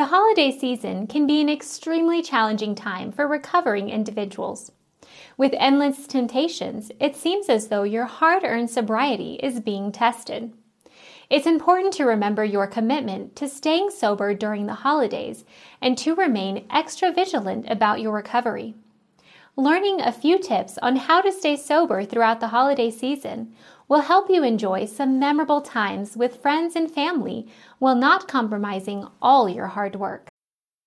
The holiday season can be an extremely challenging time for recovering individuals. With endless temptations, it seems as though your hard earned sobriety is being tested. It's important to remember your commitment to staying sober during the holidays and to remain extra vigilant about your recovery. Learning a few tips on how to stay sober throughout the holiday season will help you enjoy some memorable times with friends and family while not compromising all your hard work.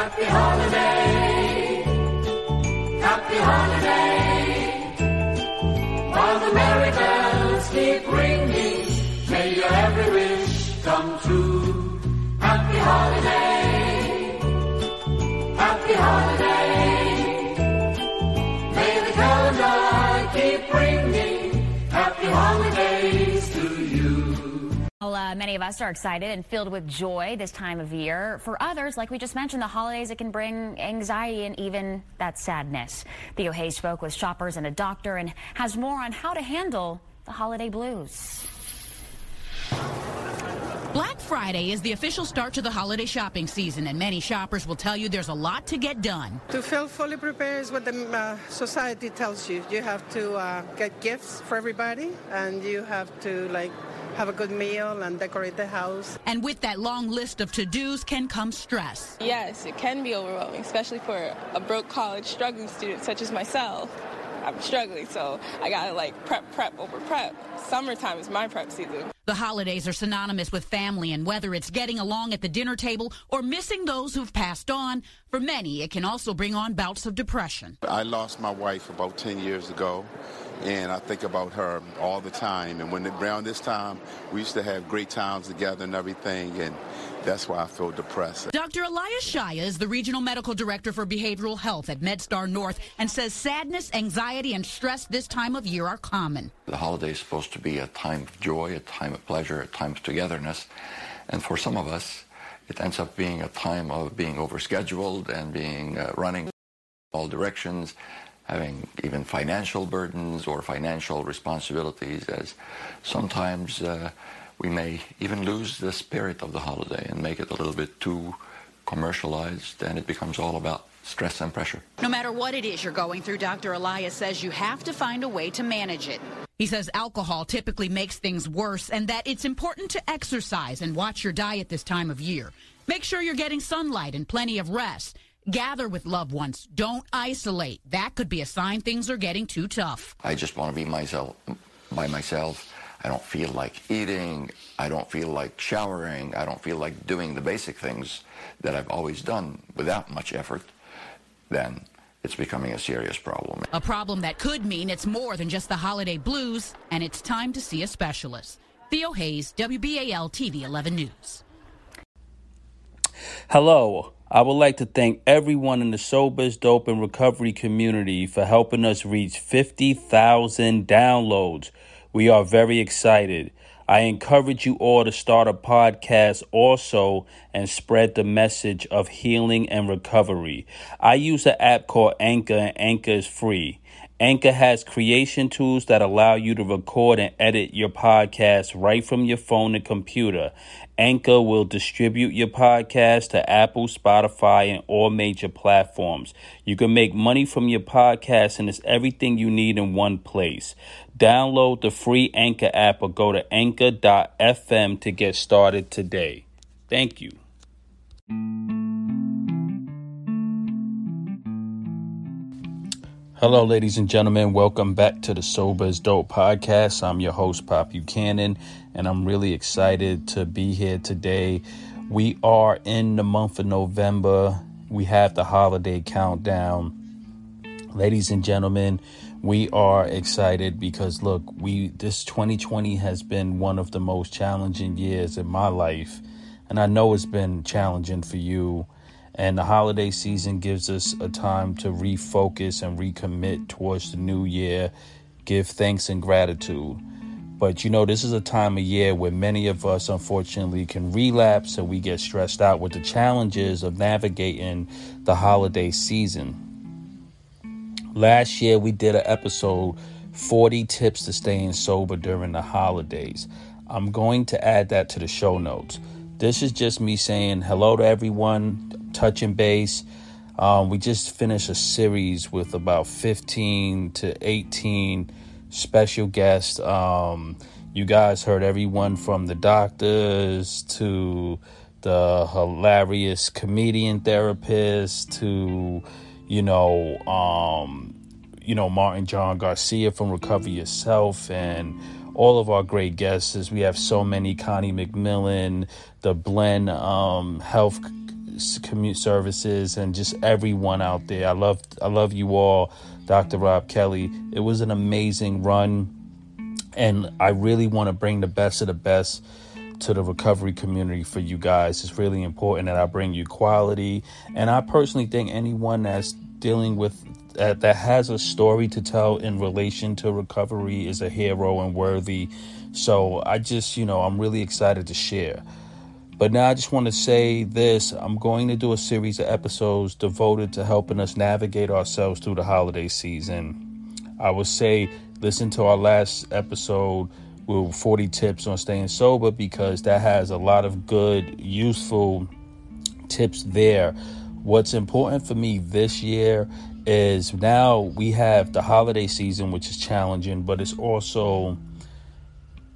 Happy holiday, uh, many of us are excited and filled with joy this time of year. For others, like we just mentioned, the holidays, it can bring anxiety and even that sadness. Theo Hayes spoke with shoppers and a doctor and has more on how to handle the holiday blues. Black Friday is the official start to the holiday shopping season, and many shoppers will tell you there's a lot to get done. To feel fully prepared is what the uh, society tells you. You have to uh, get gifts for everybody, and you have to like have a good meal and decorate the house. And with that long list of to dos can come stress. Yes, it can be overwhelming, especially for a broke college struggling student such as myself. I'm struggling, so I gotta like prep, prep over prep. Summertime is my prep season. The holidays are synonymous with family, and whether it's getting along at the dinner table or missing those who've passed on, for many it can also bring on bouts of depression. I lost my wife about 10 years ago, and I think about her all the time. And when around this time, we used to have great times together and everything, and that's why I feel depressed. Dr. Elias Shaya is the regional medical director for behavioral health at MedStar North and says sadness, anxiety, and stress this time of year are common. The holiday is supposed to be a time of joy, a time of pleasure, a time of togetherness. And for some of us, it ends up being a time of being overscheduled and being uh, running all directions, having even financial burdens or financial responsibilities, as sometimes uh, we may even lose the spirit of the holiday and make it a little bit too commercialized, and it becomes all about stress and pressure. No matter what it is you're going through, Dr. Elias says you have to find a way to manage it. He says alcohol typically makes things worse and that it's important to exercise and watch your diet this time of year. Make sure you're getting sunlight and plenty of rest. Gather with loved ones. Don't isolate. That could be a sign things are getting too tough. I just want to be myself by myself. I don't feel like eating. I don't feel like showering. I don't feel like doing the basic things that I've always done without much effort. Then it's becoming a serious problem. A problem that could mean it's more than just the holiday blues, and it's time to see a specialist. Theo Hayes, WBAL TV 11 News. Hello. I would like to thank everyone in the Sobers, Dope, and Recovery community for helping us reach 50,000 downloads. We are very excited. I encourage you all to start a podcast also and spread the message of healing and recovery. I use an app called Anchor, and Anchor is free. Anchor has creation tools that allow you to record and edit your podcast right from your phone and computer. Anchor will distribute your podcast to Apple, Spotify, and all major platforms. You can make money from your podcast, and it's everything you need in one place. Download the free Anchor app or go to anchor.fm to get started today. Thank you. Hello, ladies and gentlemen. Welcome back to the Sober is Dope podcast. I'm your host, Pop Buchanan, and I'm really excited to be here today. We are in the month of November. We have the holiday countdown. ladies and gentlemen, we are excited because look, we this 2020 has been one of the most challenging years in my life, and I know it's been challenging for you. And the holiday season gives us a time to refocus and recommit towards the new year, give thanks and gratitude. But you know, this is a time of year where many of us unfortunately can relapse and we get stressed out with the challenges of navigating the holiday season. Last year, we did an episode 40 tips to staying sober during the holidays. I'm going to add that to the show notes. This is just me saying hello to everyone, touching base. Um, we just finished a series with about 15 to 18 special guests. Um, you guys heard everyone from the doctors to the hilarious comedian therapist to you know, um, you know, Martin John Garcia from Recover Yourself and all of our great guests. We have so many Connie McMillan, the Blend um, Health Commute Services, and just everyone out there. I love, I love you all, Dr. Rob Kelly. It was an amazing run, and I really want to bring the best of the best to the recovery community for you guys. It's really important that I bring you quality. And I personally think anyone that's dealing with that, that has a story to tell in relation to recovery is a hero and worthy. So I just, you know, I'm really excited to share. But now I just want to say this I'm going to do a series of episodes devoted to helping us navigate ourselves through the holiday season. I would say listen to our last episode with 40 tips on staying sober because that has a lot of good, useful tips there. What's important for me this year is now we have the holiday season, which is challenging, but it's also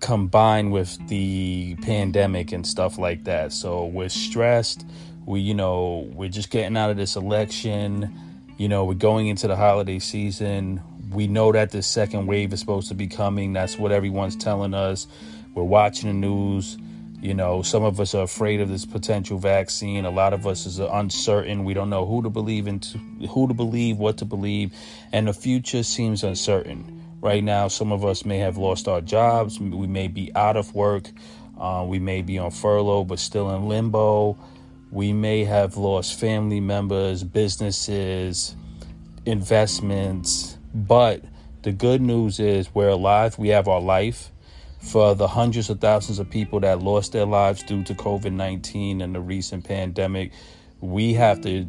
combined with the pandemic and stuff like that. So we're stressed. We, you know, we're just getting out of this election. You know, we're going into the holiday season we know that the second wave is supposed to be coming. That's what everyone's telling us. We're watching the news. You know, some of us are afraid of this potential vaccine. A lot of us is uncertain. We don't know who to believe in, who to believe, what to believe, and the future seems uncertain. Right now, some of us may have lost our jobs. We may be out of work. Uh, we may be on furlough, but still in limbo. We may have lost family members, businesses, investments, but the good news is we're alive, we have our life. For the hundreds of thousands of people that lost their lives due to COVID 19 and the recent pandemic, we have to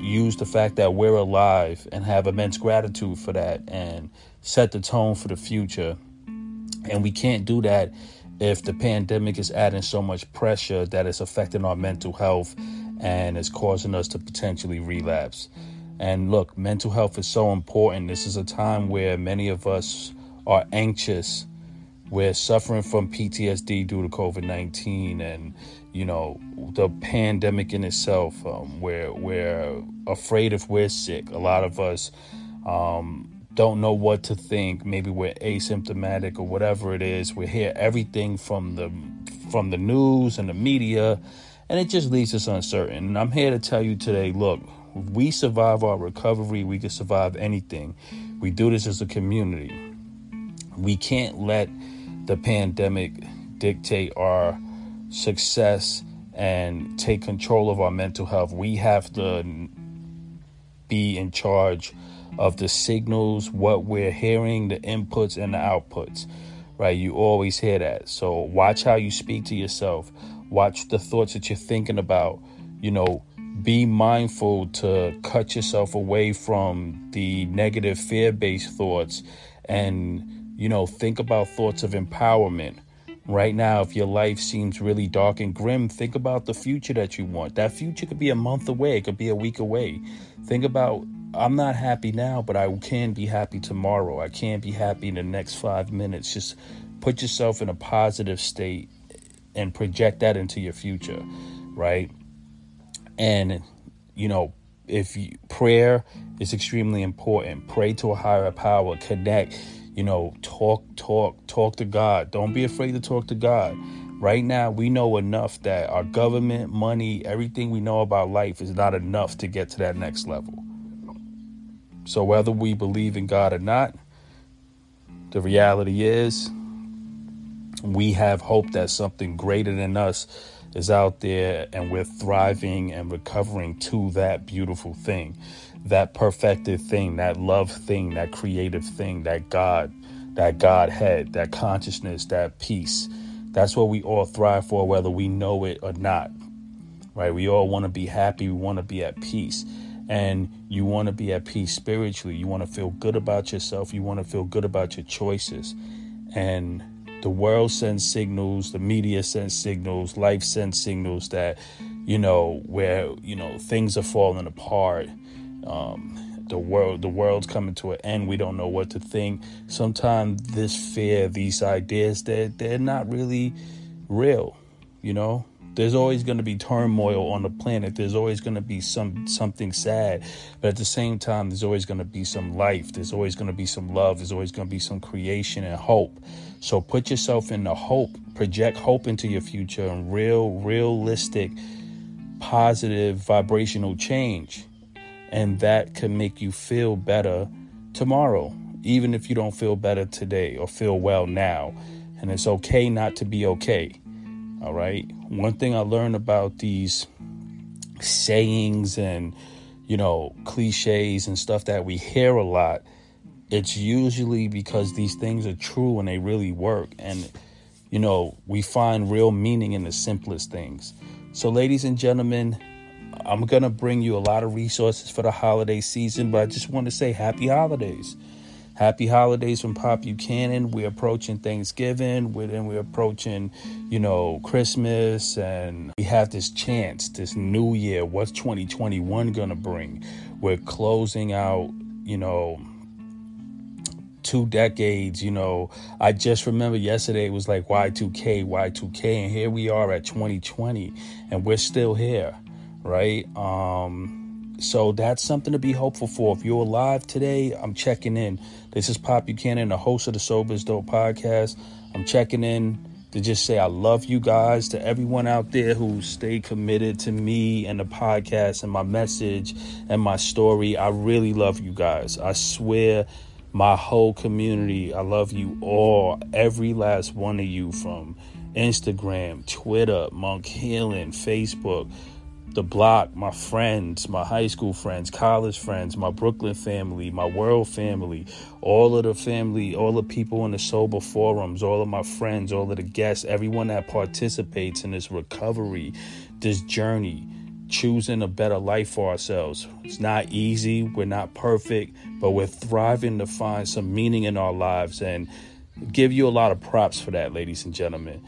use the fact that we're alive and have immense gratitude for that and set the tone for the future. And we can't do that if the pandemic is adding so much pressure that it's affecting our mental health and is causing us to potentially relapse. And look, mental health is so important. This is a time where many of us are anxious. We're suffering from PTSD due to COVID 19 and, you know, the pandemic in itself. Um, we're, we're afraid if we're sick. A lot of us um, don't know what to think. Maybe we're asymptomatic or whatever it is. We hear everything from the from the news and the media, and it just leaves us uncertain. And I'm here to tell you today look, we survive our recovery, we can survive anything. We do this as a community. We can't let the pandemic dictate our success and take control of our mental health. We have to be in charge of the signals, what we're hearing, the inputs and the outputs, right? You always hear that. So watch how you speak to yourself. Watch the thoughts that you're thinking about. You know, be mindful to cut yourself away from the negative fear based thoughts and, you know, think about thoughts of empowerment. Right now, if your life seems really dark and grim, think about the future that you want. That future could be a month away, it could be a week away. Think about, I'm not happy now, but I can be happy tomorrow. I can be happy in the next five minutes. Just put yourself in a positive state and project that into your future, right? And, you know, if you, prayer is extremely important, pray to a higher power, connect, you know, talk, talk, talk to God. Don't be afraid to talk to God. Right now, we know enough that our government, money, everything we know about life is not enough to get to that next level. So, whether we believe in God or not, the reality is we have hope that something greater than us is out there and we're thriving and recovering to that beautiful thing, that perfected thing, that love thing, that creative thing, that God, that Godhead, that consciousness, that peace. That's what we all thrive for, whether we know it or not. Right? We all want to be happy. We want to be at peace. And you want to be at peace spiritually. You want to feel good about yourself. You want to feel good about your choices. And the world sends signals, the media sends signals, life sends signals that, you know, where, you know, things are falling apart. Um, the world the world's coming to an end. We don't know what to think. Sometimes this fear, these ideas, they're they're not really real, you know? There's always going to be turmoil on the planet. There's always going to be some something sad, but at the same time, there's always going to be some life. There's always going to be some love. There's always going to be some creation and hope. So put yourself in the hope. Project hope into your future and real, realistic, positive vibrational change, and that can make you feel better tomorrow, even if you don't feel better today or feel well now. And it's okay not to be okay. All right. One thing I learned about these sayings and, you know, cliches and stuff that we hear a lot, it's usually because these things are true and they really work. And, you know, we find real meaning in the simplest things. So, ladies and gentlemen, I'm going to bring you a lot of resources for the holiday season, but I just want to say happy holidays. Happy holidays from Pop Buchanan. We're approaching Thanksgiving, we're, then we're approaching, you know, Christmas, and we have this chance, this new year. What's 2021 gonna bring? We're closing out, you know, two decades. You know, I just remember yesterday it was like Y2K, Y2K, and here we are at 2020, and we're still here, right? Um, so that's something to be hopeful for. If you're alive today, I'm checking in. This is Pop Buchanan, the host of the Sober is Dope podcast. I'm checking in to just say I love you guys to everyone out there who stay committed to me and the podcast and my message and my story. I really love you guys. I swear my whole community, I love you all, every last one of you from Instagram, Twitter, Monk Healing, Facebook the block, my friends, my high school friends, college friends, my Brooklyn family, my world family, all of the family, all the people in the sober forums, all of my friends, all of the guests, everyone that participates in this recovery, this journey, choosing a better life for ourselves. It's not easy, we're not perfect, but we're thriving to find some meaning in our lives and give you a lot of props for that, ladies and gentlemen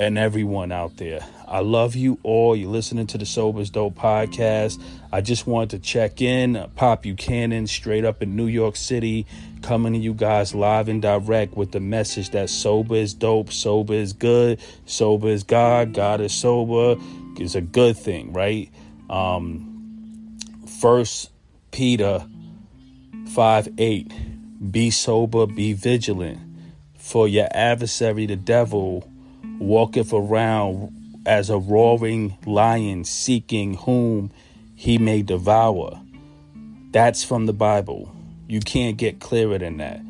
and everyone out there. I love you all. You're listening to the Sober's Dope podcast. I just wanted to check in. Pop Buchanan, straight up in New York City, coming to you guys live and direct with the message that sober is dope, sober is good, sober is God, God is sober is a good thing, right? Um, First Peter 5 8. Be sober, be vigilant, for your adversary, the devil, walketh around as a roaring lion seeking whom he may devour. That's from the Bible. You can't get clearer than that.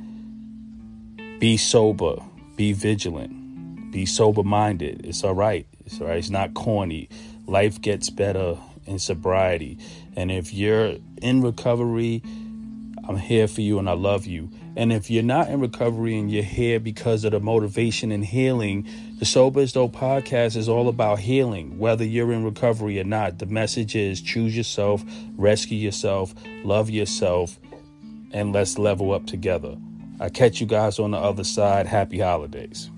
Be sober, be vigilant, be sober minded. It's all right. It's all right. It's not corny. Life gets better in sobriety. And if you're in recovery, I'm here for you and I love you. And if you're not in recovery and you're here because of the motivation and healing, the Sober is Dope podcast is all about healing, whether you're in recovery or not. The message is choose yourself, rescue yourself, love yourself, and let's level up together. I catch you guys on the other side. Happy holidays.